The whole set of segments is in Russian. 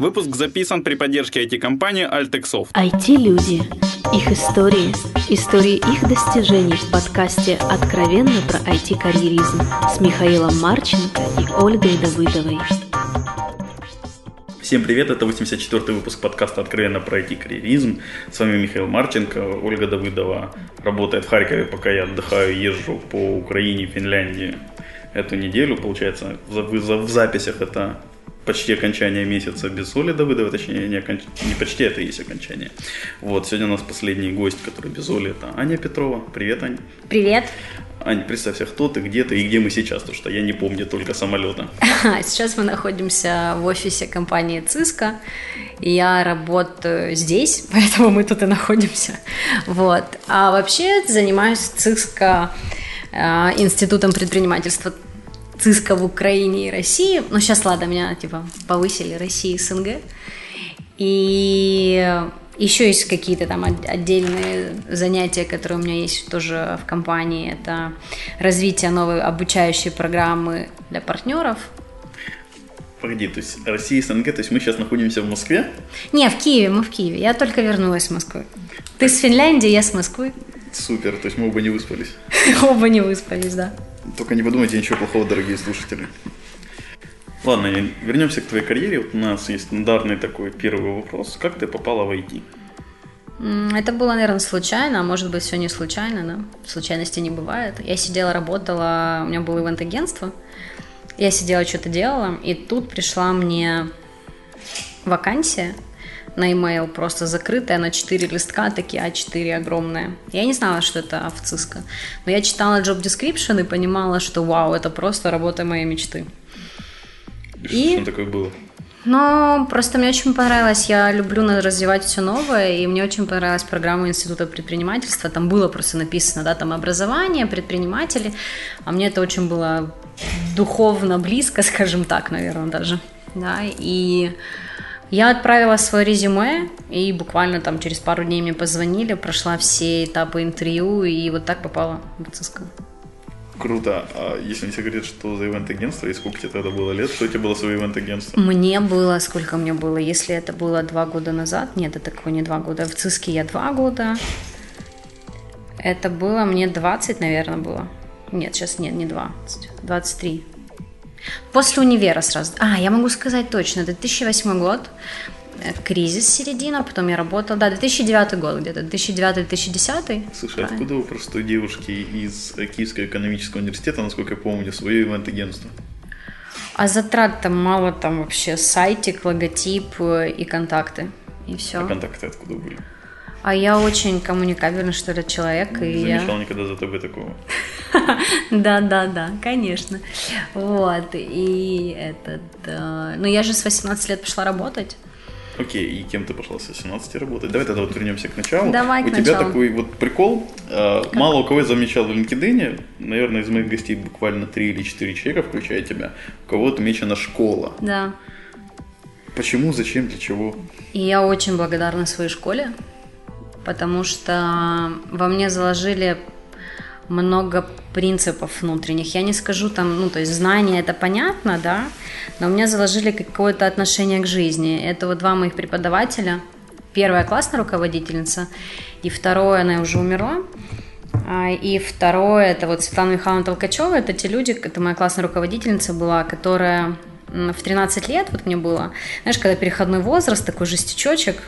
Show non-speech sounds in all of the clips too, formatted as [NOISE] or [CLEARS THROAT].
Выпуск записан при поддержке IT-компании Altexoft. IT-люди. Их истории. Истории их достижений в подкасте «Откровенно про IT-карьеризм» с Михаилом Марченко и Ольгой Давыдовой. Всем привет, это 84-й выпуск подкаста «Откровенно про IT-карьеризм». С вами Михаил Марченко, Ольга Давыдова работает в Харькове, пока я отдыхаю, езжу по Украине, Финляндии эту неделю. Получается, в, в записях это почти окончание месяца без Оли Давыдовой, точнее, не, оконч... не почти, это и есть окончание. Вот, сегодня у нас последний гость, который без Оли, это Аня Петрова. Привет, Аня. Привет. Аня, представься, кто ты, где ты и где мы сейчас, потому что я не помню только самолета. [LAUGHS] Сейчас мы находимся в офисе компании Cisco, я работаю здесь, [LAUGHS] поэтому мы тут и находимся. Вот. А вообще занимаюсь Cisco э, Институтом предпринимательства ЦИСКа в Украине и России. Ну, сейчас, ладно, меня, типа, повысили России и СНГ. И еще есть какие-то там отдельные занятия, которые у меня есть тоже в компании. Это развитие новой обучающей программы для партнеров. Погоди, то есть Россия и СНГ, то есть мы сейчас находимся в Москве? Не, в Киеве, мы в Киеве. Я только вернулась с Москвы. Ты с Финляндии, я с Москвы. Супер, то есть мы оба не выспались. [LAUGHS] Оба не выспались, да. Только не подумайте ничего плохого, дорогие слушатели. Ладно, вернемся к твоей карьере. Вот у нас есть стандартный такой первый вопрос. Как ты попала в IT? Это было, наверное, случайно, а может быть, все не случайно, да? Случайности не бывает. Я сидела, работала, у меня было ивент-агентство. Я сидела, что-то делала, и тут пришла мне вакансия – на e-mail просто закрытая на 4 листка, такие А4 огромные. Я не знала, что это овциска. Но я читала job description и понимала, что вау, это просто работа моей мечты. И... Что такое было? Но просто мне очень понравилось, я люблю развивать все новое, и мне очень понравилась программа Института предпринимательства, там было просто написано, да, там образование, предприниматели, а мне это очень было духовно близко, [LAUGHS] скажем так, наверное, даже, да, и я отправила свое резюме, и буквально там через пару дней мне позвонили, прошла все этапы интервью, и вот так попала в ЦСКА. Круто. А если не секрет, что за ивент-агентство и сколько тебе тогда было лет? Что у тебя было свое ивент-агентство? Мне было, сколько мне было? Если это было два года назад, нет, это такое не два года. В ЦИСКе я два года. Это было мне 20, наверное, было. Нет, сейчас нет, не 20. 23. После универа сразу. А, я могу сказать точно, 2008 год, э, кризис середина, потом я работала, да, 2009 год где-то, 2009-2010. Слушай, а откуда у простой девушки из Киевского экономического университета, насколько я помню, свое ивент-агентство? А затрат там мало, там вообще сайтик, логотип э, и контакты, и все. А контакты откуда были? А я очень коммуникабельный, что ли, человек. Не и замечал я... никогда за тобой такого. [LAUGHS] Да, да, да, конечно. Вот, и этот... Ну, я же с 18 лет пошла работать. Окей, и кем ты пошла с 18 работать? Давай тогда вот вернемся к началу. Давай У к тебя началу. такой вот прикол. Э, мало у кого я замечал в LinkedIn, наверное, из моих гостей буквально 3 или 4 человека, включая тебя, у кого отмечена школа. Да. Почему, зачем, для чего? И я очень благодарна своей школе, потому что во мне заложили много принципов внутренних. Я не скажу там, ну, то есть знания это понятно, да, но у меня заложили какое-то отношение к жизни. Это вот два моих преподавателя. Первая классная руководительница, и второе, она уже умерла. А, и второе, это вот Светлана Михайловна Толкачева, это те люди, это моя классная руководительница была, которая в 13 лет, вот мне было, знаешь, когда переходной возраст, такой жестячочек,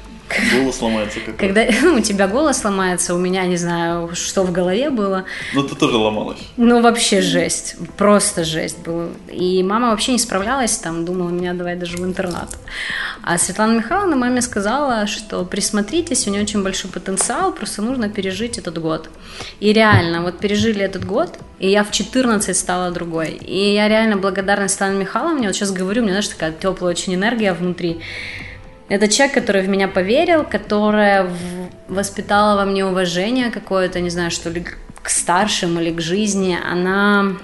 Голос ломается как Когда ну, [LAUGHS] у тебя голос ломается, у меня не знаю, что в голове было. Ну, ты тоже ломалась. Ну, вообще жесть. Просто жесть была. И мама вообще не справлялась там, думала, меня давай даже в интернат. А Светлана Михайловна маме сказала, что присмотритесь, у нее очень большой потенциал, просто нужно пережить этот год. И реально, вот пережили этот год, и я в 14 стала другой. И я реально благодарна Светлане Михайловне, вот сейчас говорю, у меня, знаешь, такая теплая очень энергия внутри. Это человек, который в меня поверил, которая воспитала во мне уважение какое-то, не знаю, что ли, к старшим или к жизни. Она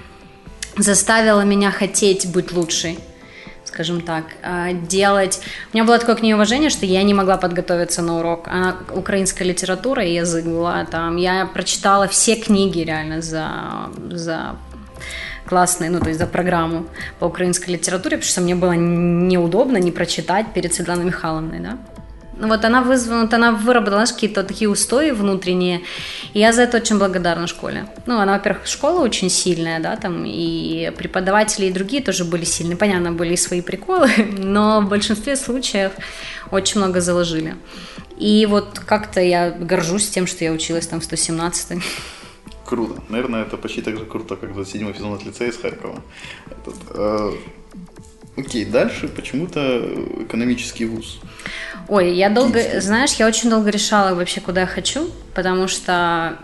заставила меня хотеть быть лучшей скажем так, а, делать... У меня было такое к ней уважение, что я не могла подготовиться на урок. Она украинская литература и язык была там. Я прочитала все книги реально за, за классный, ну, то есть за программу по украинской литературе, потому что мне было неудобно не прочитать перед Светланой Михайловной, да. Ну вот она вызвала, вот она выработала знаешь, какие-то такие устои внутренние, и я за это очень благодарна школе. Ну, она, во-первых, школа очень сильная, да, там, и преподаватели и другие тоже были сильные. Понятно, были и свои приколы, [LAUGHS] но в большинстве случаев очень много заложили. И вот как-то я горжусь тем, что я училась там в 117 Круто. Наверное, это почти так же круто, как 27 сезон от лицея из Харькова. Этот, э, окей, дальше почему-то экономический вуз. Ой, я долго, знаешь, я очень долго решала вообще, куда я хочу, потому что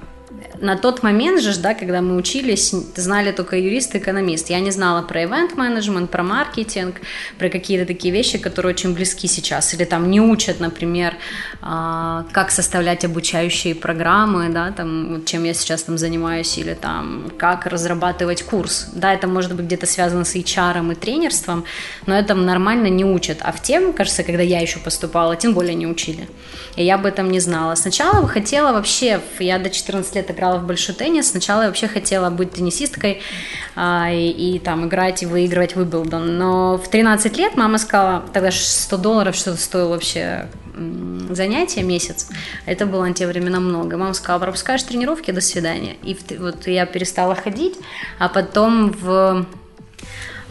на тот момент же, да, когда мы учились, знали только юрист и экономист. Я не знала про ивент-менеджмент, про маркетинг, про какие-то такие вещи, которые очень близки сейчас. Или там не учат, например, а, как составлять обучающие программы, да, там, чем я сейчас там занимаюсь, или там, как разрабатывать курс. Да, это может быть где-то связано с HR и тренерством, но это нормально не учат. А в тем, кажется, когда я еще поступала, тем более не учили. И я об этом не знала. Сначала хотела вообще, я до 14 лет играла в большой теннис. Сначала я вообще хотела быть теннисисткой а, и, и там играть и выигрывать Уимблдон. Но в 13 лет мама сказала, тогда 100 долларов что-то стоило вообще занятие месяц. Это было на те времена много. Мама сказала, пропускаешь тренировки, до свидания. И вот я перестала ходить, а потом в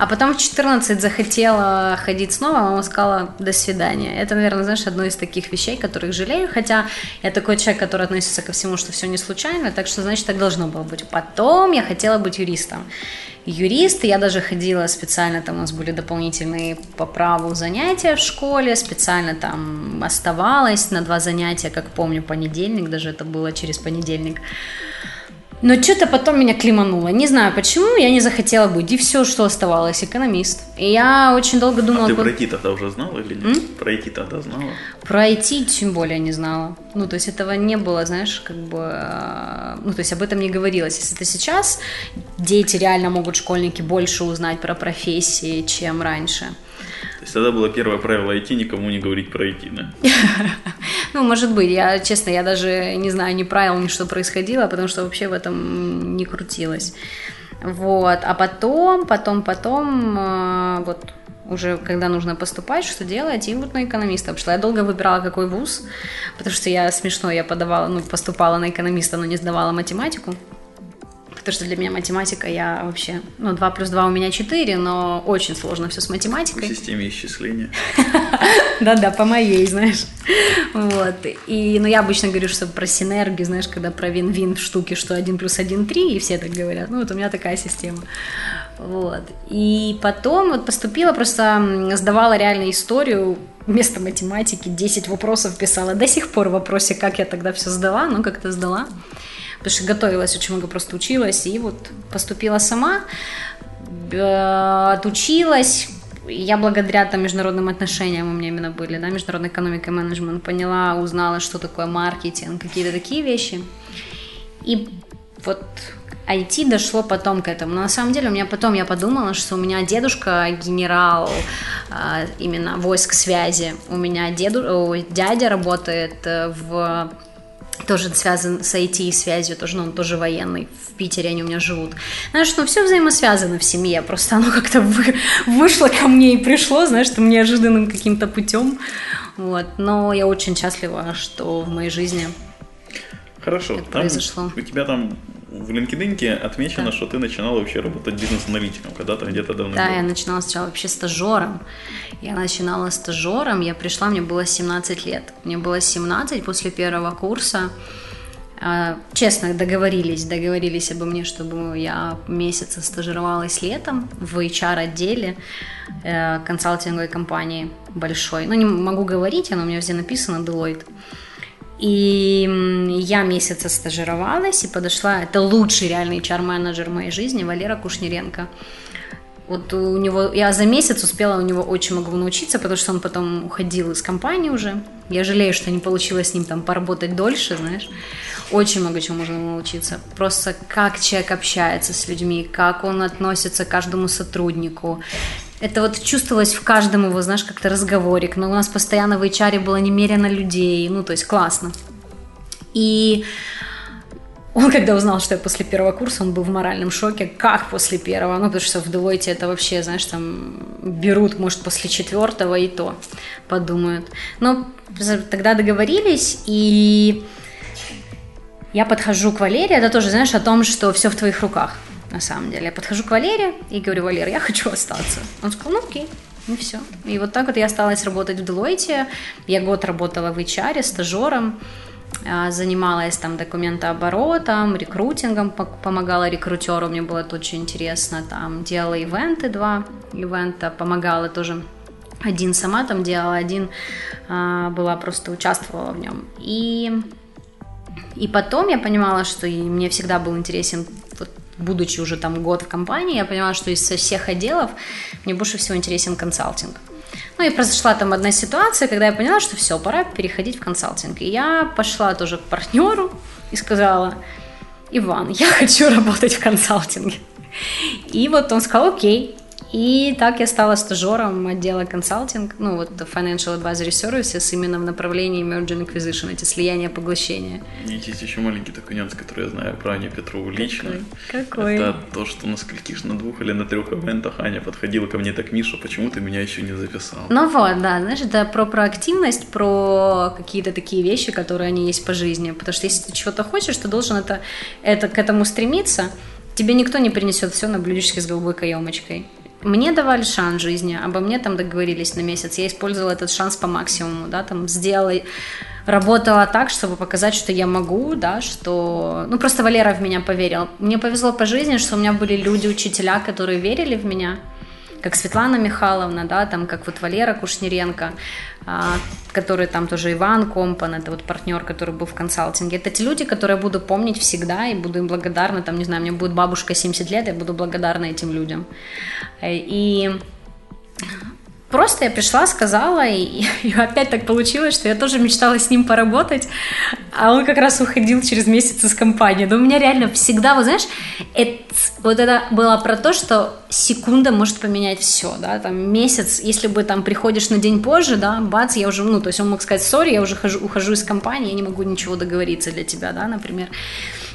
а потом в 14 захотела ходить снова, а мама сказала «до свидания». Это, наверное, знаешь, одно из таких вещей, которых жалею, хотя я такой человек, который относится ко всему, что все не случайно, так что, значит, так должно было быть. Потом я хотела быть юристом. Юрист, я даже ходила специально, там у нас были дополнительные по праву занятия в школе, специально там оставалась на два занятия, как помню, понедельник, даже это было через понедельник. Но что-то потом меня климануло. Не знаю почему, я не захотела быть. И все, что оставалось, экономист. И я очень долго думала... А ты про IT тогда уже знала или нет? М? Про IT тогда знала? Про IT тем более не знала. Ну, то есть этого не было, знаешь, как бы... Э, ну, то есть об этом не говорилось. Если это сейчас, дети реально могут, школьники, больше узнать про профессии, чем раньше. То есть тогда было первое правило IT, никому не говорить про IT, да? [LAUGHS] Ну, может быть. Я, честно, я даже не знаю ни правил, ни что происходило, потому что вообще в этом не крутилась. Вот. А потом, потом, потом, э, вот уже когда нужно поступать, что делать, и вот на экономиста пошла. Я долго выбирала, какой вуз, потому что я смешно, я подавала, ну, поступала на экономиста, но не сдавала математику потому что для меня математика, я вообще, ну, 2 плюс 2 у меня 4, но очень сложно все с математикой. В системе исчисления. [LAUGHS] Да-да, по моей, знаешь. Вот. И, ну, я обычно говорю, что про синергию, знаешь, когда про вин-вин в штуке, что 1 плюс 1 3, и все так говорят. Ну, вот у меня такая система. Вот. И потом вот поступила, просто сдавала реально историю, вместо математики 10 вопросов писала. До сих пор в вопросе, как я тогда все сдала, ну, как-то сдала потому что готовилась очень много, просто училась, и вот поступила сама, отучилась, я благодаря там международным отношениям у меня именно были, да, международная экономика и менеджмент, поняла, узнала, что такое маркетинг, какие-то такие вещи. И вот IT дошло потом к этому. Но на самом деле у меня потом я подумала, что у меня дедушка генерал э, именно войск связи. У меня деду, дядя работает э, в тоже связан с IT и связью, тоже, ну, он тоже военный, в Питере они у меня живут. Знаешь, ну, все взаимосвязано в семье, просто оно как-то вы, вышло ко мне и пришло, знаешь, там неожиданным каким-то путем, вот, но я очень счастлива, что в моей жизни Хорошо, это там произошло. у тебя там в LinkedIn отмечено, да. что ты начинала вообще работать бизнес-аналитиком когда-то где-то давно. Да, я начинала сначала вообще стажером. Я начинала стажером, я пришла, мне было 17 лет. Мне было 17 после первого курса. А, честно, договорились, договорились обо мне, чтобы я месяц стажировалась летом в HR-отделе э, консалтинговой компании большой. Ну, не могу говорить, оно у меня везде написано, Deloitte. И я месяца стажировалась и подошла, это лучший реальный HR-менеджер моей жизни, Валера Кушнеренко. Вот у него, я за месяц успела у него очень многому научиться, потому что он потом уходил из компании уже. Я жалею, что не получилось с ним там поработать дольше, знаешь. Очень много чего можно научиться. Просто как человек общается с людьми, как он относится к каждому сотруднику, это вот чувствовалось в каждом его, знаешь, как-то разговорик. Но у нас постоянно в HR было немерено людей. Ну, то есть классно. И Он, когда узнал, что я после первого курса, он был в моральном шоке. Как после первого? Ну, потому что в Deloitte это вообще, знаешь, там берут, может, после четвертого и то подумают. Но тогда договорились, и я подхожу к Валере, это тоже, знаешь, о том, что все в твоих руках, на самом деле. Я подхожу к Валере и говорю, Валер, я хочу остаться. Он сказал, ну окей, и все. И вот так вот я осталась работать в Deloitte. Я год работала в HR, стажером. А, занималась там документооборотом, рекрутингом, помогала рекрутеру, мне было это очень интересно, там делала ивенты, два ивента, помогала тоже один сама там делала, один а, была просто участвовала в нем. И, и потом я понимала, что мне всегда был интересен, будучи уже там год в компании, я поняла, что из всех отделов мне больше всего интересен консалтинг. Ну и произошла там одна ситуация, когда я поняла, что все, пора переходить в консалтинг. И я пошла тоже к партнеру и сказала, Иван, я [LAUGHS] хочу работать в консалтинге. И вот он сказал, окей, и так я стала стажером отдела консалтинг, ну вот Financial Advisory Services именно в направлении Merger Acquisition, эти слияния, поглощения. И есть еще маленький такой нюанс, который я знаю про Аню Петрову лично. Какой? Какой? Это то, что на скольких, на двух или на трех ивентах Аня подходила ко мне так, Миша, почему ты меня еще не записал? Ну вот, да, знаешь, это про проактивность, про какие-то такие вещи, которые они есть по жизни. Потому что если ты чего-то хочешь, ты должен это, это к этому стремиться. Тебе никто не принесет все на блюдечке с голубой каемочкой. Мне давали шанс жизни, обо мне там договорились на месяц. Я использовала этот шанс по максимуму, да, там сделала, работала так, чтобы показать, что я могу, да, что... Ну, просто Валера в меня поверил. Мне повезло по жизни, что у меня были люди, учителя, которые верили в меня, как Светлана Михайловна, да, там, как вот Валера Кушнеренко, а, который там тоже Иван Компан, это вот партнер, который был в консалтинге. Это те люди, которые буду помнить всегда и буду им благодарна, там, не знаю, мне будет бабушка 70 лет, я буду благодарна этим людям. И Просто я пришла, сказала, и, [LAUGHS] и опять так получилось, что я тоже мечтала с ним поработать, а он как раз уходил через месяц из компании. Но у меня реально всегда, вот знаешь, это, вот это было про то, что секунда может поменять все, да, там месяц, если бы там приходишь на день позже, да, бац, я уже, ну, то есть он мог сказать, сори, я уже хожу, ухожу из компании, я не могу ничего договориться для тебя, да, например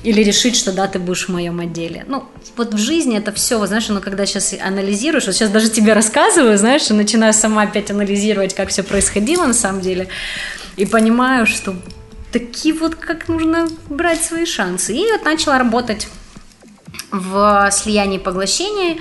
или решить, что да, ты будешь в моем отделе. Ну, вот в жизни это все, знаешь, ну, когда сейчас анализируешь, вот сейчас даже тебе рассказываю, знаешь, и начинаю сама опять анализировать, как все происходило на самом деле, и понимаю, что такие вот, как нужно брать свои шансы. И вот начала работать в слиянии и поглощении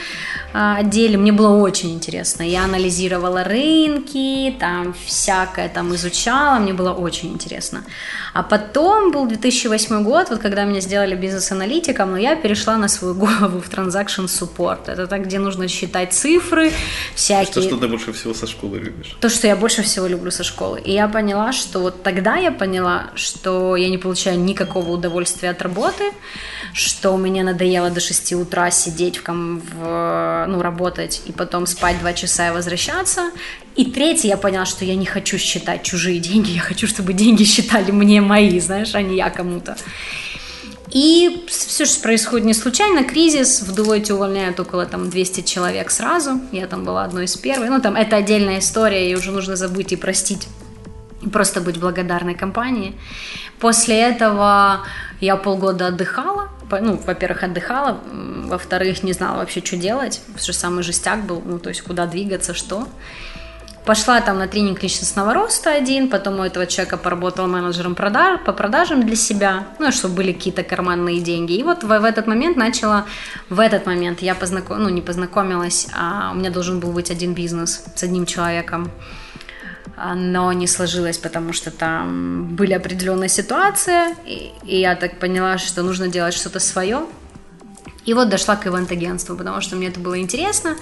а, отделе. Мне было очень интересно. Я анализировала рынки, там всякое там изучала, мне было очень интересно. А потом был 2008 год, вот когда меня сделали бизнес-аналитиком, но я перешла на свою голову в transaction support. Это так, где нужно считать цифры, всякие... То, что ты больше всего со школы любишь. То, что я больше всего люблю со школы. И я поняла, что вот тогда я поняла, что я не получаю никакого удовольствия от работы, что мне надоело до 6 утра сидеть в, в ну, работать и потом спать 2 часа и возвращаться. И третье, я поняла, что я не хочу считать чужие деньги, я хочу, чтобы деньги считали мне мои, знаешь, а не я кому-то. И все же происходит не случайно. Кризис, в Deloitte увольняют около там 200 человек сразу. Я там была одной из первых. Ну, там это отдельная история, и уже нужно забыть и простить. Просто быть благодарной компании. После этого я полгода отдыхала. Ну, во-первых, отдыхала. Во-вторых, не знала вообще, что делать. Потому что самый жестяк был. Ну, то есть, куда двигаться, что. Пошла там на тренинг личностного роста один, потом у этого человека поработала менеджером продаж, по продажам для себя, ну, чтобы были какие-то карманные деньги. И вот в, в этот момент начала, в этот момент я познакомилась, ну, не познакомилась, а у меня должен был быть один бизнес с одним человеком но не сложилось, потому что там были определенные ситуации, и, и я так поняла, что нужно делать что-то свое. И вот дошла к ивент-агентству, потому что мне это было интересно.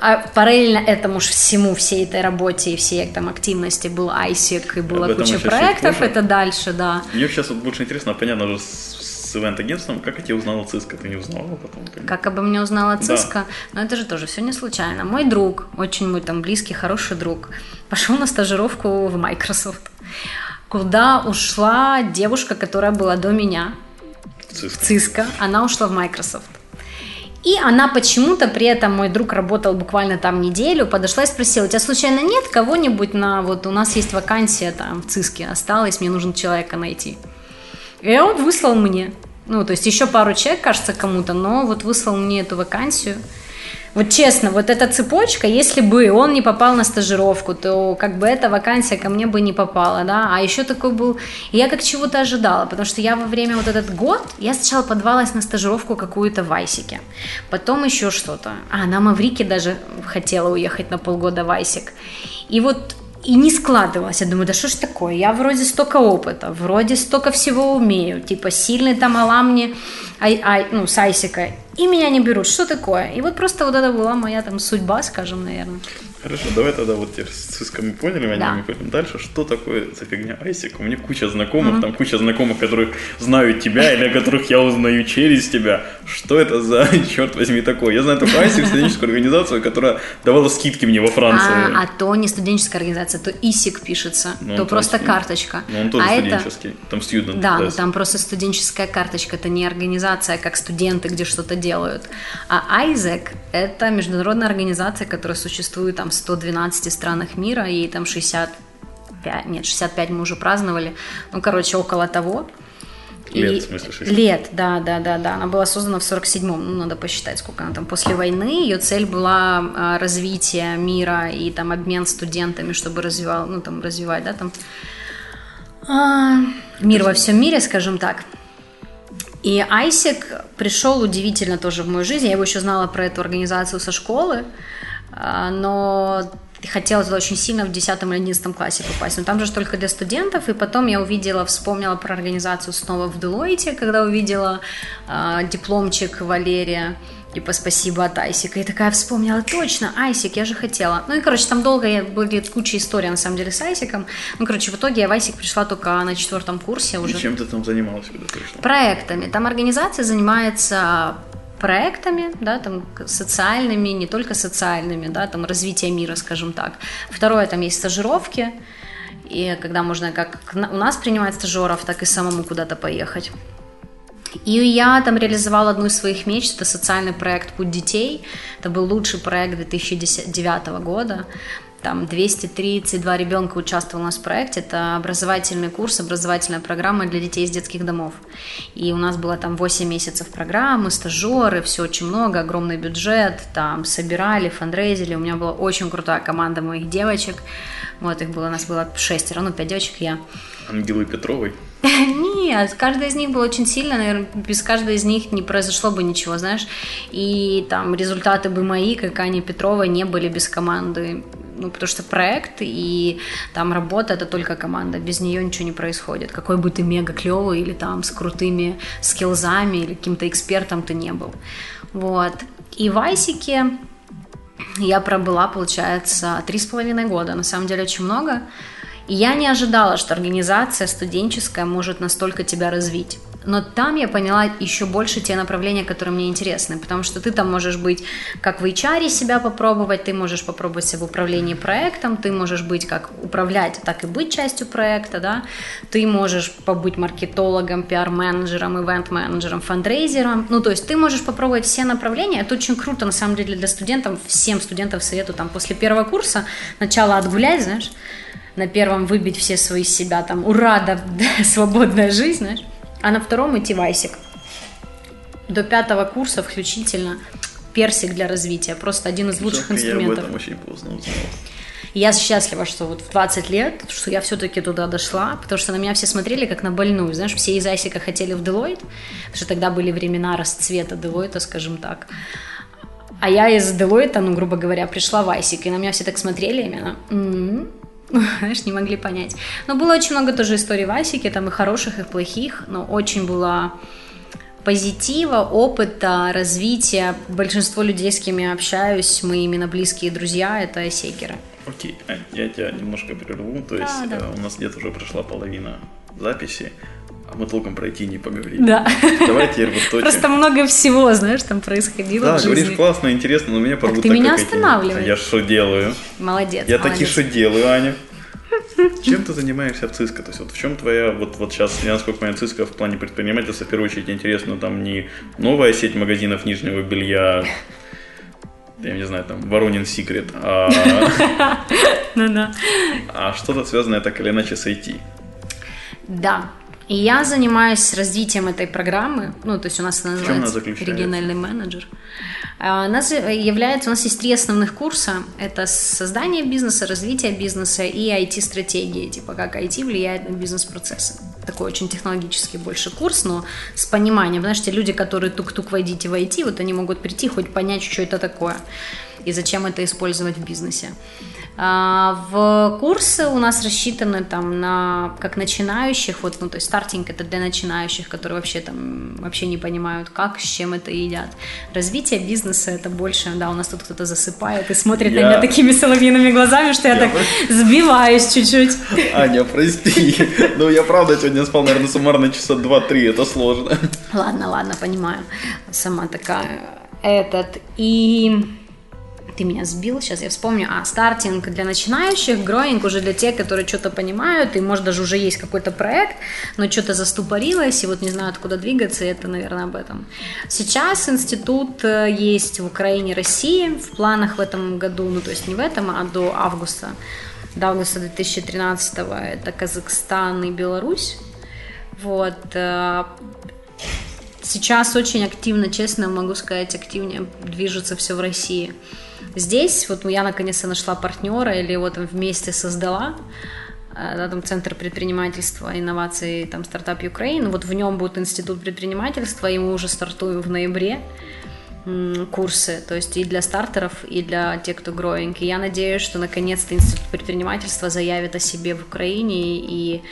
А параллельно этому же всему, всей этой работе и всей там активности был ISIC, и была куча проектов, это дальше, да. Мне сейчас вот больше интересно, понятно уже с ивент-агентством, как я тебе узнала Циска, ты не узнала потом? Как, как обо мне узнала Циска? Да. Но это же тоже все не случайно. Мой друг, очень мой там близкий, хороший друг, пошел на стажировку в Microsoft, куда ушла девушка, которая была до меня, Циска. Циска, она ушла в Microsoft. И она почему-то, при этом мой друг работал буквально там неделю, подошла и спросила, у тебя случайно нет кого-нибудь на, вот у нас есть вакансия там в ЦИСКе, осталось, мне нужно человека найти. И он выслал мне. Ну, то есть еще пару человек, кажется, кому-то, но вот выслал мне эту вакансию. Вот честно, вот эта цепочка, если бы он не попал на стажировку, то как бы эта вакансия ко мне бы не попала, да, а еще такой был, я как чего-то ожидала, потому что я во время вот этот год, я сначала подвалась на стажировку какую-то в Айсике, потом еще что-то, а на Маврике даже хотела уехать на полгода в Айсик, и вот и не складывалось. Я думаю, да что ж такое? Я вроде столько опыта, вроде столько всего умею. Типа сильный там аламни, ай, ай, ну, с. И меня не берут. Что такое? И вот просто вот это была моя там судьба, скажем, наверное. Хорошо, давай тогда вот теперь с Циском мы поняли, мы Да. не пойдем дальше. Что такое за фигня Айсик? У меня куча знакомых, там куча знакомых, которые знают тебя или которых я узнаю через тебя. Что это за, [LAUGHS] черт возьми, такое? Я знаю только Айсик, студенческую организацию, которая давала скидки мне во Франции. А, а то не студенческая организация, то ИСИК пишется, Ну, то просто точно. карточка. Ну, он тоже а это студенческий. Там студент. Да, но там просто студенческая карточка, это не организация, как студенты, где что-то делают. А Айзек – это международная организация, которая существует там 112 странах мира, ей там 65, нет, 65 мы уже праздновали, ну, короче, около того. Лет, в смысле, 60? Лет, да, да, да, да. Она была создана в 47-м, ну, надо посчитать, сколько она там после войны. Ее цель была а, развитие мира и там обмен студентами, чтобы развивал, ну, там, развивать, да, там а, мир во всем мире, скажем так. И Айсик пришел удивительно тоже в мою жизнь. Я его еще знала про эту организацию со школы, но хотела туда очень сильно в 10 или 11 классе попасть. Но там же только для студентов. И потом я увидела, вспомнила про организацию снова в Делойте, когда увидела а, дипломчик Валерия. Типа, спасибо от Айсика. И такая вспомнила, точно, Айсик, я же хотела. Ну и, короче, там долго я, были куча историй, на самом деле, с Айсиком. Ну, короче, в итоге я в Айсик пришла только на четвертом курсе И уже чем ты там занималась, когда пришла? проектами. Там организация занимается проектами, да, там социальными, не только социальными, да, там развитие мира, скажем так. Второе, там есть стажировки, и когда можно как у нас принимать стажеров, так и самому куда-то поехать. И я там реализовала одну из своих мечт, это социальный проект «Путь детей». Это был лучший проект 2009 года. Там 232 ребенка участвовало у нас в проекте. Это образовательный курс, образовательная программа для детей из детских домов. И у нас было там 8 месяцев программы, стажеры, все очень много, огромный бюджет. Там собирали, фандрейзили. У меня была очень крутая команда моих девочек. Вот их было, у нас было шестеро, ну, пять девочек, я. Ангелы Петровой. [LAUGHS] Нет, каждая из них была очень сильная, наверное, без каждой из них не произошло бы ничего, знаешь. И там результаты бы мои, как Аня Петрова, не были без команды. Ну, потому что проект и там работа это только команда, без нее ничего не происходит. Какой бы ты мега клевый или там с крутыми скиллзами или каким-то экспертом ты не был. Вот. И в Айсике я пробыла, получается, три с половиной года. На самом деле очень много. И я не ожидала, что организация студенческая может настолько тебя развить. Но там я поняла еще больше те направления, которые мне интересны, потому что ты там можешь быть как в HR себя попробовать, ты можешь попробовать себя в управлении проектом, ты можешь быть как управлять, так и быть частью проекта, да, ты можешь побыть маркетологом, пиар-менеджером, ивент-менеджером, фандрейзером, ну, то есть ты можешь попробовать все направления, это очень круто, на самом деле, для студентов, всем студентам советую там после первого курса начало отгулять, знаешь, на первом выбить все свои себя, там, ура, да, да, [LAUGHS] свободная жизнь, знаешь, а на втором идти в Айсик. До пятого курса включительно персик для развития, просто один из лучших Жалко, Я об инструментов. этом очень поздно узнал. Я счастлива, что вот в 20 лет, что я все-таки туда дошла, потому что на меня все смотрели как на больную. Знаешь, все из Айсика хотели в Делойт, потому что тогда были времена расцвета Делойта, скажем так. А я из Делойта, ну, грубо говоря, пришла в Айсик, и на меня все так смотрели, и меня, «М-м». [LAUGHS] знаешь, не могли понять. Но было очень много тоже историй в Айсике, там и хороших, и плохих, но очень было позитива, опыта, развития. Большинство людей, с кем я общаюсь, мы именно близкие друзья, это айсекеры. Окей, Ань, я тебя немножко прерву. То есть да. э, у нас где-то уже прошла половина записи, а мы толком пройти не поговорили. Да. Давай теперь вот то, Просто много всего, знаешь, там происходило Да, в говоришь жизни. классно, интересно, но меня порвут ты так, меня как эти. останавливаешь. А я что делаю? Молодец. Я таки молодец. что делаю, Аня? Чем ты занимаешься в ЦИСКО? То есть вот в чем твоя, вот, вот сейчас, я насколько понимаю, ЦИСКО в плане предпринимательства, в первую очередь, интересно там не новая сеть магазинов нижнего белья, я не знаю, там, Воронин Секрет, а, [LAUGHS] Ну да. а что-то связанное так или иначе с IT. Да. И я занимаюсь развитием этой программы. Ну, то есть у нас она называется она региональный менеджер. А, у нас является, у нас есть три основных курса. Это создание бизнеса, развитие бизнеса и IT-стратегии, типа как IT влияет на бизнес-процессы. Такой очень технологический больше курс, но с пониманием. Знаешь, те люди, которые тук-тук войдите в IT, вот они могут прийти, хоть понять, что это такое и зачем это использовать в бизнесе. А, в курсы у нас рассчитаны там на как начинающих, вот, ну, то есть стартинг это для начинающих, которые вообще там вообще не понимают, как, с чем это едят. Развитие бизнеса это больше, да, у нас тут кто-то засыпает и смотрит я... на меня такими соловьиными глазами, что я, я так про... сбиваюсь чуть-чуть. Аня, прости, ну я правда сегодня спал, наверное, суммарно часа 2-3, это сложно. Ладно, ладно, понимаю, сама такая этот, и ты меня сбил, сейчас я вспомню, а, стартинг для начинающих, гроинг уже для тех, которые что-то понимают, и может даже уже есть какой-то проект, но что-то заступорилось, и вот не знают, куда двигаться, и это, наверное, об этом. Сейчас институт э, есть в Украине, России, в планах в этом году, ну то есть не в этом, а до августа, до августа 2013 это Казахстан и Беларусь, вот, э, Сейчас очень активно, честно могу сказать, активнее движется все в России. Здесь вот я наконец-то нашла партнера или вот вместе создала э, да, там Центр предпринимательства, инноваций, там стартап Украин. Вот в нем будет институт предпринимательства, и мы уже стартуем в ноябре курсы, то есть и для стартеров, и для тех, кто growing. И я надеюсь, что наконец-то институт предпринимательства заявит о себе в Украине и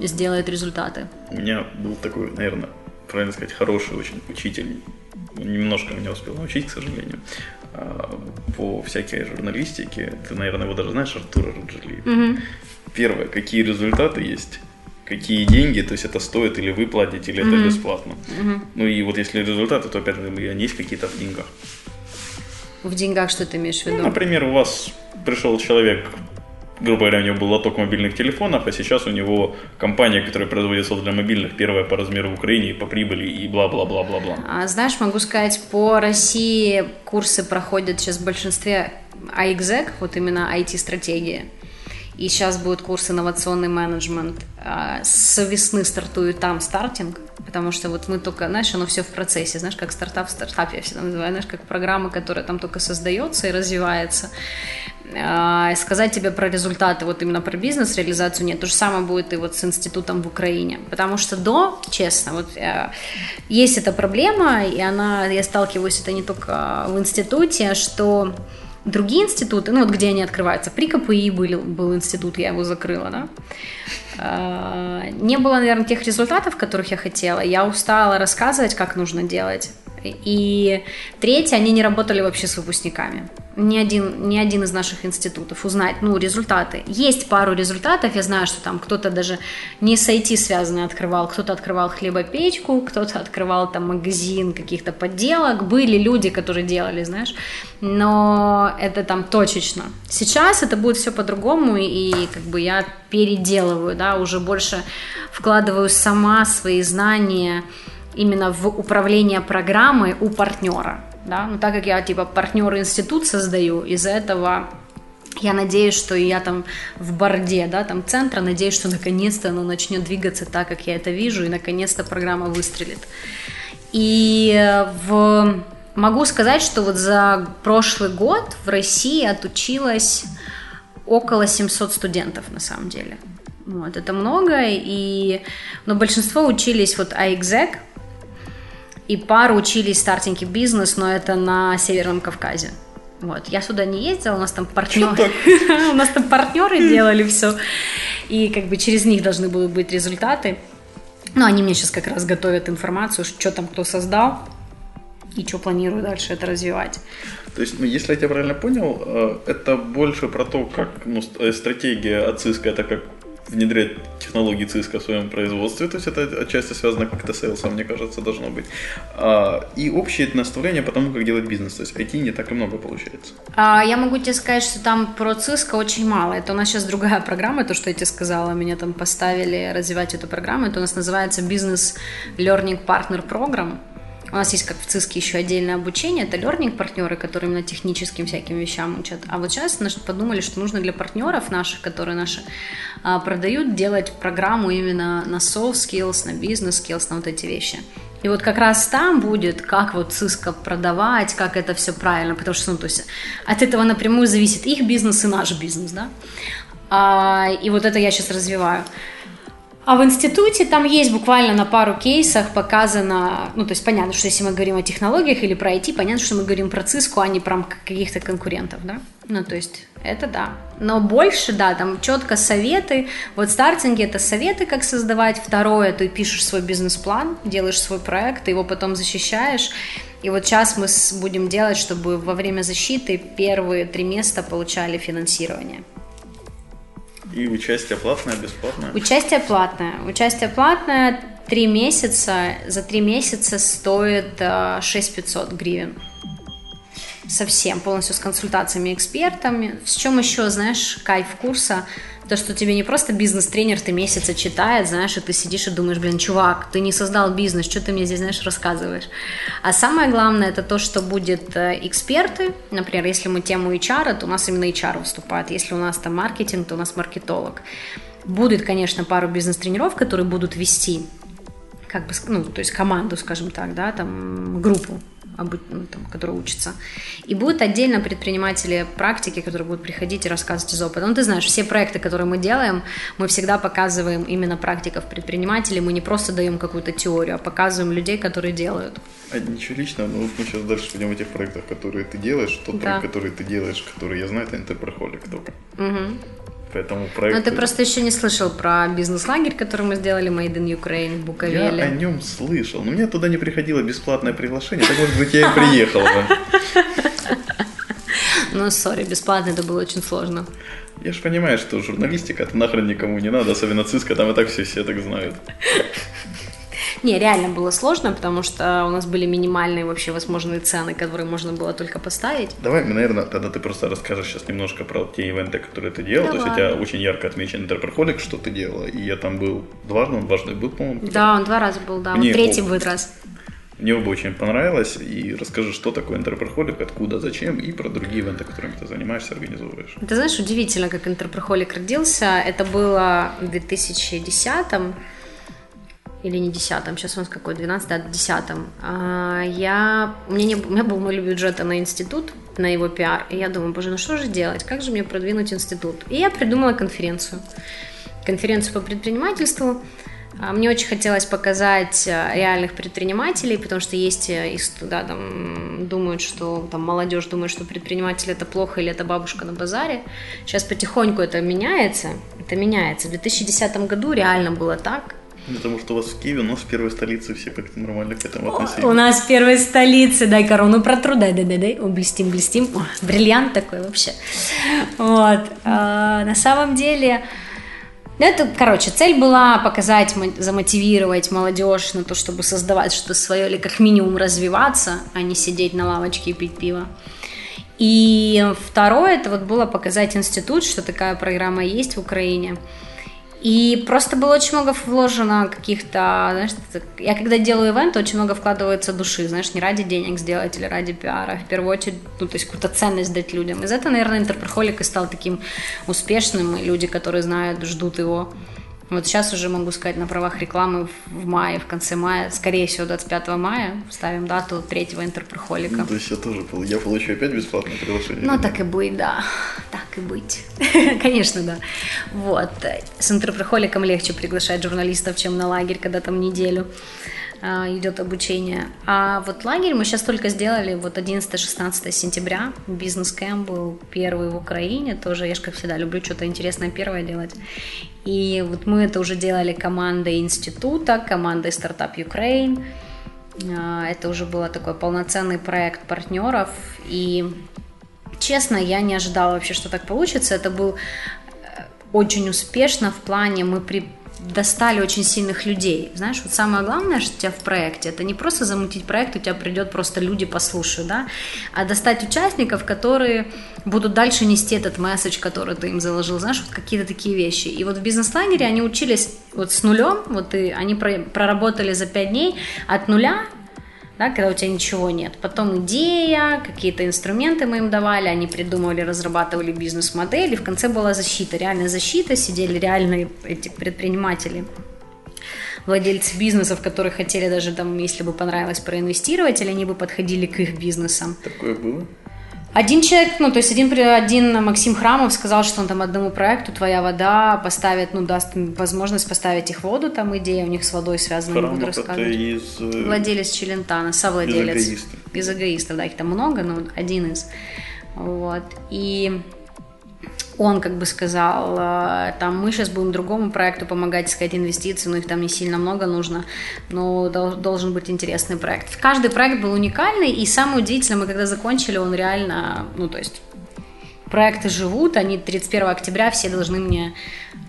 сделает результаты. У меня был такой, наверное, правильно сказать, хороший очень учитель. Немножко меня успел научить, к сожалению. А, по всякой журналистике. Ты, наверное, его даже знаешь, Артура Раджалиев. Угу. Первое, какие результаты есть, какие деньги, то есть это стоит или выплатить, или угу. это бесплатно. Угу. Ну и вот если результаты, то опять же они есть какие-то в деньгах. В деньгах что ты имеешь в виду? Ну, например, у вас пришел человек грубо говоря, у него был лоток мобильных телефонов, а сейчас у него компания, которая производит софт для мобильных, первая по размеру в Украине, по прибыли и бла-бла-бла-бла-бла. А, знаешь, могу сказать, по России курсы проходят сейчас в большинстве iExec, вот именно IT-стратегии. И сейчас будет курс инновационный менеджмент. А, с весны стартует там стартинг, потому что вот мы только, знаешь, оно все в процессе, знаешь, как стартап в стартапе, я всегда называю, знаешь, как программа, которая там только создается и развивается. А, сказать тебе про результаты, вот именно про бизнес, реализацию нет. То же самое будет и вот с институтом в Украине. Потому что до, честно, вот э, есть эта проблема, и она, я сталкиваюсь это не только в институте, что другие институты, ну вот где они открываются, при КПИ был, был институт, я его закрыла, да, а, не было, наверное, тех результатов, которых я хотела. Я устала рассказывать, как нужно делать. И третье, они не работали вообще с выпускниками. Ни один, ни один из наших институтов узнать, ну, результаты. Есть пару результатов, я знаю, что там кто-то даже не с IT связанный открывал, кто-то открывал хлебопечку, кто-то открывал там магазин каких-то подделок. Были люди, которые делали, знаешь, но это там точечно. Сейчас это будет все по-другому, и как бы я переделываю, да, уже больше вкладываю сама свои знания, именно в управление программой у партнера. Да? Ну, так как я типа партнер институт создаю, из-за этого я надеюсь, что я там в борде, да, там центра, надеюсь, что наконец-то оно начнет двигаться так, как я это вижу, и наконец-то программа выстрелит. И в... могу сказать, что вот за прошлый год в России отучилась около 700 студентов на самом деле. Вот, это много, и... но большинство учились вот iExec, и пару учились стартинги бизнес, но это на Северном Кавказе. Вот. Я сюда не ездила, у нас там партнеры, [LAUGHS] у нас там партнеры делали все, и как бы через них должны будут быть результаты. Но они мне сейчас как раз готовят информацию, что там кто создал и что планирую дальше это развивать. То есть, ну, если я тебя правильно понял, э, это больше про то, как ну, э, стратегия от это как внедрять технологии циска в своем производстве, то есть это отчасти связано как-то с сейлсом, мне кажется, должно быть. А, и общее наставление по тому, как делать бизнес, то есть IT не так и много получается. А, я могу тебе сказать, что там про циска очень мало. Это у нас сейчас другая программа, то, что я тебе сказала, меня там поставили развивать эту программу, это у нас называется Business Learning Partner Program. У нас есть, как в ЦИСКе, еще отдельное обучение, это learning партнеры, которые именно техническим всяким вещам учат. А вот сейчас мы подумали, что нужно для партнеров наших, которые наши а, продают, делать программу именно на soft skills, на business skills, на вот эти вещи. И вот как раз там будет, как вот Cisco продавать, как это все правильно, потому что, ну, то есть от этого напрямую зависит их бизнес и наш бизнес, да. А, и вот это я сейчас развиваю. А в институте там есть буквально на пару кейсах показано, ну, то есть понятно, что если мы говорим о технологиях или про IT, понятно, что мы говорим про Cisco, а не про каких-то конкурентов, да? Ну, то есть это да. Но больше, да, там четко советы. Вот стартинги это советы, как создавать. Второе, ты пишешь свой бизнес-план, делаешь свой проект, ты его потом защищаешь. И вот сейчас мы будем делать, чтобы во время защиты первые три места получали финансирование. И участие платное, бесплатное? Участие платное. Участие платное три месяца. За три месяца стоит 6500 э, гривен. Совсем, полностью с консультациями экспертами. В чем еще, знаешь, кайф курса? То, что тебе не просто бизнес-тренер ты месяца читает, знаешь, и ты сидишь и думаешь, блин, чувак, ты не создал бизнес, что ты мне здесь, знаешь, рассказываешь. А самое главное, это то, что будет э, эксперты, например, если мы тему HR, то у нас именно HR выступает, если у нас там маркетинг, то у нас маркетолог. Будет, конечно, пару бизнес-тренеров, которые будут вести как бы, ну, то есть команду, скажем так, да, там, группу ну, там, которые учатся. И будут отдельно предприниматели практики, которые будут приходить и рассказывать из опыта. Ну, ты знаешь, все проекты, которые мы делаем, мы всегда показываем именно практиков предпринимателей. Мы не просто даем какую-то теорию, а показываем людей, которые делают. А ничего личного, но мы сейчас дальше пойдем в этих проектах, которые ты делаешь. Тот да. проект, который ты делаешь, который я знаю, это Интерпрохолик только. Угу. Поэтому проект... Но ты просто еще не слышал про бизнес-лагерь, который мы сделали, Made in Ukraine в Буковеле. Я о нем слышал, но мне туда не приходило бесплатное приглашение, так может быть я и приехал бы. [LAUGHS] Ну, сори, бесплатно это было очень сложно. Я же понимаю, что журналистика это нахрен никому не надо, особенно ЦИСКа, там и так все все так знают. Не, реально было сложно, потому что у нас были минимальные вообще возможные цены, которые можно было только поставить. Давай, наверное, тогда ты просто расскажешь сейчас немножко про те ивенты, которые ты делал. Давай. То есть у тебя очень ярко отмечен интерпрохолик, что ты делала. И я там был дважды, он дважды был, по-моему. Да, он два раза был, да. Мне третий будет раз. Мне оба очень понравилось. И расскажи, что такое интерпрохолик, откуда, зачем, и про другие ивенты, которыми ты занимаешься, организовываешь. Ты знаешь, удивительно, как интерпрохолик родился. Это было в 2010 или не десятом, сейчас у нас какой, 12, да, десятом, а, я, у меня, не, у меня был ноль бюджета на институт, на его пиар, и я думаю, боже, ну что же делать, как же мне продвинуть институт? И я придумала конференцию, конференцию по предпринимательству, а, мне очень хотелось показать а, реальных предпринимателей, потому что есть э, да, там думают, что там молодежь думает, что предприниматель это плохо или это бабушка на базаре. Сейчас потихоньку это меняется, это меняется. В 2010 году реально было так, Потому что у вас в Киеве, у нас в первой столице все как-то нормально к этому относились. У нас в первой столице, дай корону протру, дай, дай, дай, дай, О, блестим, блестим, О, бриллиант такой вообще. Вот, а, на самом деле, ну, это, короче, цель была показать, замотивировать молодежь на то, чтобы создавать что-то свое или как минимум развиваться, а не сидеть на лавочке и пить пиво. И второе, это вот было показать институт, что такая программа есть в Украине – и просто было очень много вложено каких-то, знаешь, я когда делаю ивент, очень много вкладывается души, знаешь, не ради денег сделать или ради пиара, а в первую очередь, ну, то есть какую-то ценность дать людям. Из этого, наверное, интерпрохолик и стал таким успешным, и люди, которые знают, ждут его. Вот сейчас уже могу сказать на правах рекламы в мае, в конце мая, скорее всего 25 мая, ставим дату третьего интерпрохолика. Ну, то есть я тоже я получу опять бесплатное приглашение? Ну, так и быть, да. Так и быть. [LAUGHS] Конечно, да. Вот. С интерпрохоликом легче приглашать журналистов, чем на лагерь, когда там неделю. А, идет обучение. А вот лагерь мы сейчас только сделали вот 11-16 сентября. Бизнес-кэмп был первый в Украине. Тоже я же, как всегда, люблю что-то интересное первое делать. И вот мы это уже делали командой института, командой Startup Ukraine. А, это уже был такой полноценный проект партнеров. И честно, я не ожидала вообще, что так получится. Это был э, очень успешно в плане мы при достали очень сильных людей. Знаешь, вот самое главное, что у тебя в проекте, это не просто замутить проект, у тебя придет просто люди послушают, да, а достать участников, которые будут дальше нести этот месседж, который ты им заложил, знаешь, вот какие-то такие вещи. И вот в бизнес-лагере они учились вот с нулем, вот и они проработали за пять дней от нуля да, когда у тебя ничего нет. Потом идея, какие-то инструменты мы им давали, они придумывали, разрабатывали бизнес-модель, и в конце была защита, реальная защита, сидели реальные эти предприниматели владельцы бизнесов, которые хотели даже там, если бы понравилось проинвестировать, или они бы подходили к их бизнесам. Такое было? Один человек, ну, то есть один, один Максим Храмов сказал, что он там одному проекту «Твоя вода» поставит, ну, даст им возможность поставить их воду, там идея у них с водой связана, Храмов не буду рассказывать. это из... э, Владелец Челентана, совладелец. Из эгоистов. Из эгоистов, да, их там много, но один из. Вот. И он как бы сказал, э, там, мы сейчас будем другому проекту помогать искать инвестиции, но их там не сильно много нужно, но дол- должен быть интересный проект. Каждый проект был уникальный, и самое удивительное, мы когда закончили, он реально, ну, то есть проекты живут, они 31 октября все должны мне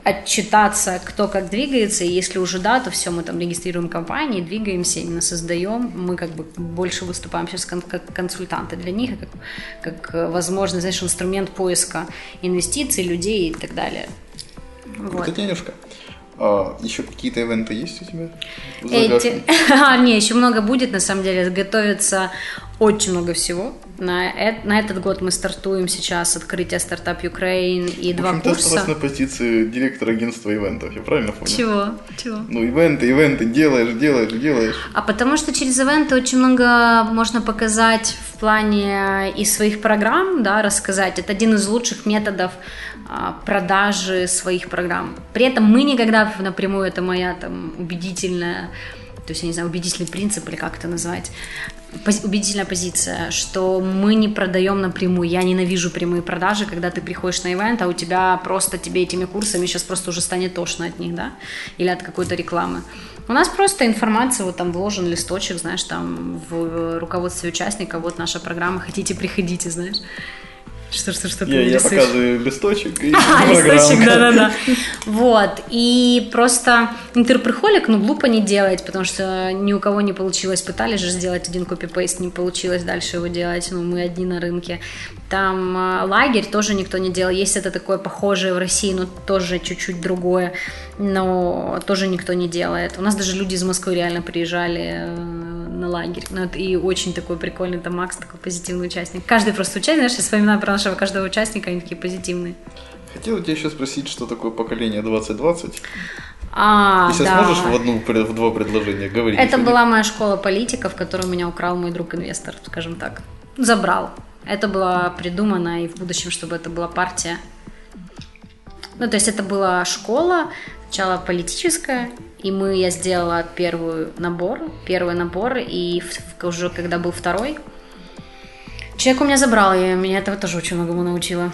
отчитаться, кто как двигается, и если уже да, то все, мы там регистрируем компании, двигаемся, именно создаем, мы как бы больше выступаем сейчас как консультанты для них, как, как э, возможно, знаешь, инструмент поиска инвестиций, людей и так далее. Вот. Татьянюшка, а еще какие-то ивенты есть у тебя? Эти... [LAUGHS] А, не, еще много будет, на самом деле, готовится очень много всего. На, э- на этот год мы стартуем сейчас открытие стартап Ukraine и В два общем, ты курса. осталась на позиции директора агентства ивентов, я правильно понял? Чего? Чего? Ну, ивенты, ивенты, делаешь, делаешь, делаешь. А потому что через ивенты очень много можно показать в плане и своих программ, да, рассказать. Это один из лучших методов а, продажи своих программ. При этом мы никогда напрямую, это моя там убедительная, то есть, я не знаю, убедительный принцип или как это назвать, пози- убедительная позиция, что мы не продаем напрямую. Я ненавижу прямые продажи, когда ты приходишь на ивент, а у тебя просто тебе этими курсами сейчас просто уже станет тошно от них, да, или от какой-то рекламы. У нас просто информация, вот там вложен листочек, знаешь, там в руководстве участника, вот наша программа, хотите, приходите, знаешь. Что, что, что ты Я, я показываю листочек и [LAUGHS] А, листочек, да-да-да. [LAUGHS] Вот, и просто интерприхолик, ну, глупо не делать, потому что ни у кого не получилось, пытались же сделать один копипейст, не получилось дальше его делать, ну, мы одни на рынке. Там э, лагерь тоже никто не делал, есть это такое похожее в России, но тоже чуть-чуть другое, но тоже никто не делает. У нас даже люди из Москвы реально приезжали э, на лагерь. Ну, это и очень такой прикольный, там Макс такой позитивный участник. Каждый просто участник, знаешь, я вспоминаю про нашего каждого участника, они такие позитивные. Хотел у тебя еще спросить, что такое поколение 2020. А, Если да. сможешь в, одну, в два предложения говорить. Это была моя школа политиков, которую меня украл мой друг-инвестор, скажем так. Забрал. Это было придумано и в будущем, чтобы это была партия. Ну, то есть это была школа, сначала политическая, и мы, я сделала первый набор, первый набор, и уже когда был второй, человек у меня забрал, и меня этого тоже очень многому научила.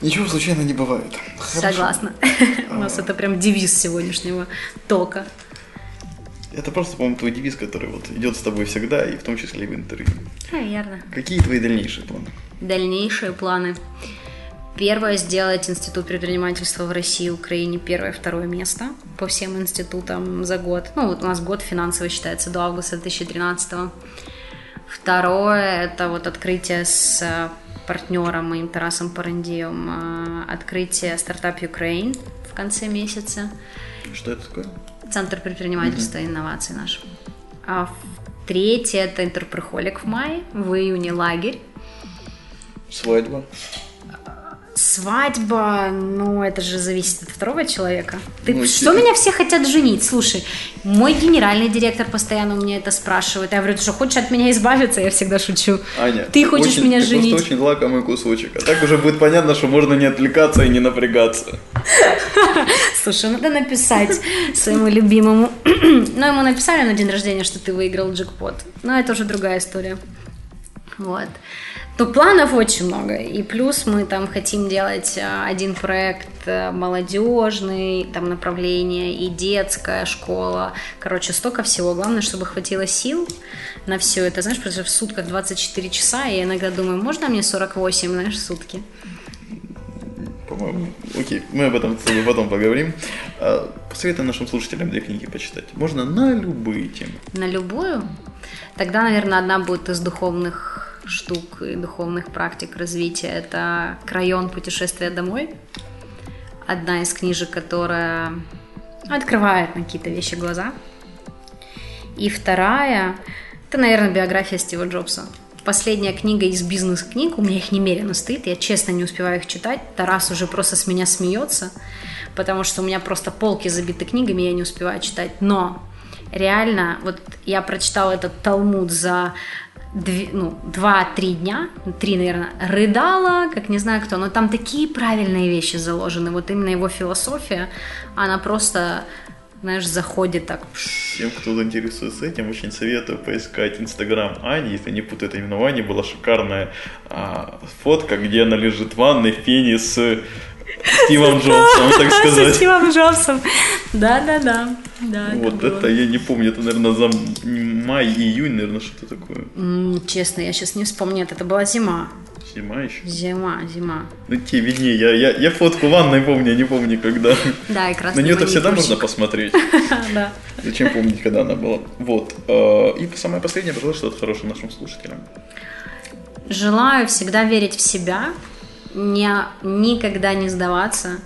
Ничего случайно не бывает. Хорошо. Согласна. [LAUGHS] У нас это прям девиз сегодняшнего тока. Это просто, по-моему, твой девиз, который вот идет с тобой всегда, и в том числе и в интервью. Наверное. Какие твои дальнейшие планы? Дальнейшие планы. Первое сделать институт предпринимательства в России и Украине первое, второе место по всем институтам за год. Ну, вот у нас год финансовый считается до августа 2013. Второе это вот открытие с э, партнером моим Тарасом Парандием, э, открытие стартап Ukraine в конце месяца. Что это такое? Центр предпринимательства и инноваций наш. А третье это интерприхолик в мае, в июне лагерь. Свадьба. Свадьба, ну это же зависит от второго человека. Ты, Ну, что меня все хотят женить? Слушай, мой генеральный директор постоянно у меня это спрашивает. Я говорю, ты что, хочешь от меня избавиться? Я всегда шучу. Аня, ты хочешь очень- меня ты женить? просто очень лакомый кусочек. А так уже будет понятно, что можно не отвлекаться и не напрягаться. [LAUGHS] Слушай, надо написать своему любимому. [CLEARS THROAT] ну, ему написали на день рождения, что ты выиграл джекпот. Но это уже другая история. Вот. То планов очень много. И плюс мы там хотим делать а, один проект э, молодежный, там направление и детская школа. Короче, столько всего. Главное, чтобы хватило сил на все это. Знаешь, что в сутках 24 часа, и я иногда думаю, можно мне 48, знаешь, в сутки? По-моему. Окей, мы об этом потом поговорим. А, Посоветуй нашим слушателям две книги почитать. Можно на любые темы. На любую? Тогда, наверное, одна будет из духовных штук и духовных практик развития. Это «Крайон. Путешествие домой». Одна из книжек, которая открывает на какие-то вещи глаза. И вторая Это, наверное, биография Стива Джобса. Последняя книга из бизнес-книг, у меня их немерено стоит, я честно не успеваю их читать. Тарас уже просто с меня смеется, потому что у меня просто полки забиты книгами, я не успеваю читать. Но реально, вот я прочитала этот Талмуд за ну, два-три дня, три, наверное, рыдала, как не знаю кто, но там такие правильные вещи заложены. Вот именно его философия, она просто знаешь, заходит так. Всем, кто интересуется этим, очень советую поискать Инстаграм Ани. Если не путаю, это именно Ани была шикарная а, фотка, где она лежит в ванной в пене с Стивом Джобсом, так [LAUGHS] сказать. Стивом Джобсом. Да-да-да. Да, вот это, я не помню, это, наверное, за май, июнь, наверное, что-то такое. Честно, я сейчас не вспомню, это была зима. Зима еще? Зима, зима. Ну, тебе виднее, я, я, я фотку ванной помню, не помню, когда. Да, и красный На нее-то всегда можно посмотреть. [LAUGHS] Да. Зачем помнить, когда она была? Вот. Э, и самое последнее, пожалуй, что-то хорошее нашим слушателям. Желаю всегда верить в себя, не, никогда не сдаваться,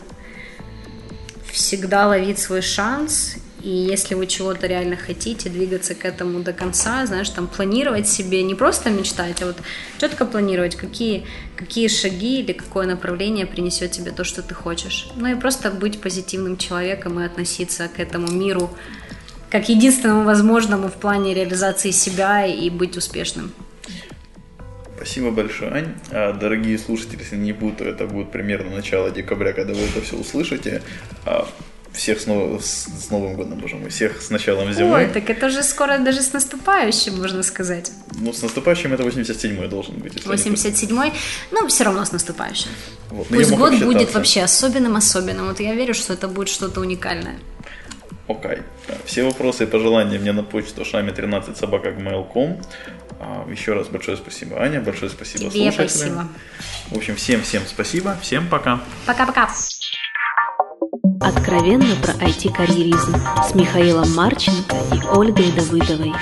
всегда ловить свой шанс и если вы чего-то реально хотите, двигаться к этому до конца, знаешь, там планировать себе, не просто мечтать, а вот четко планировать, какие, какие шаги или какое направление принесет тебе то, что ты хочешь. Ну и просто быть позитивным человеком и относиться к этому миру как единственному возможному в плане реализации себя и быть успешным. Спасибо большое, Ань. А, дорогие слушатели, если не буду, это будет примерно начало декабря, когда вы это все услышите. А, всех с, нов... с Новым годом, боже мой, всех с началом зимы. Ой, так это же скоро даже с наступающим, можно сказать. Ну, с наступающим это 87-й должен быть. 87-й, ну, все равно с наступающим. Вот. Пусть год будет вообще особенным-особенным. Вот я верю, что это будет что-то уникальное. Окей. Okay. Все вопросы и пожелания мне на почту шами 13 собака gmail.com. Еще раз большое спасибо, Аня, большое спасибо Тебе слушателям. спасибо. В общем, всем-всем спасибо, всем пока. Пока-пока. Откровенно про IT-карьеризм с Михаилом Марченко и Ольгой Давыдовой.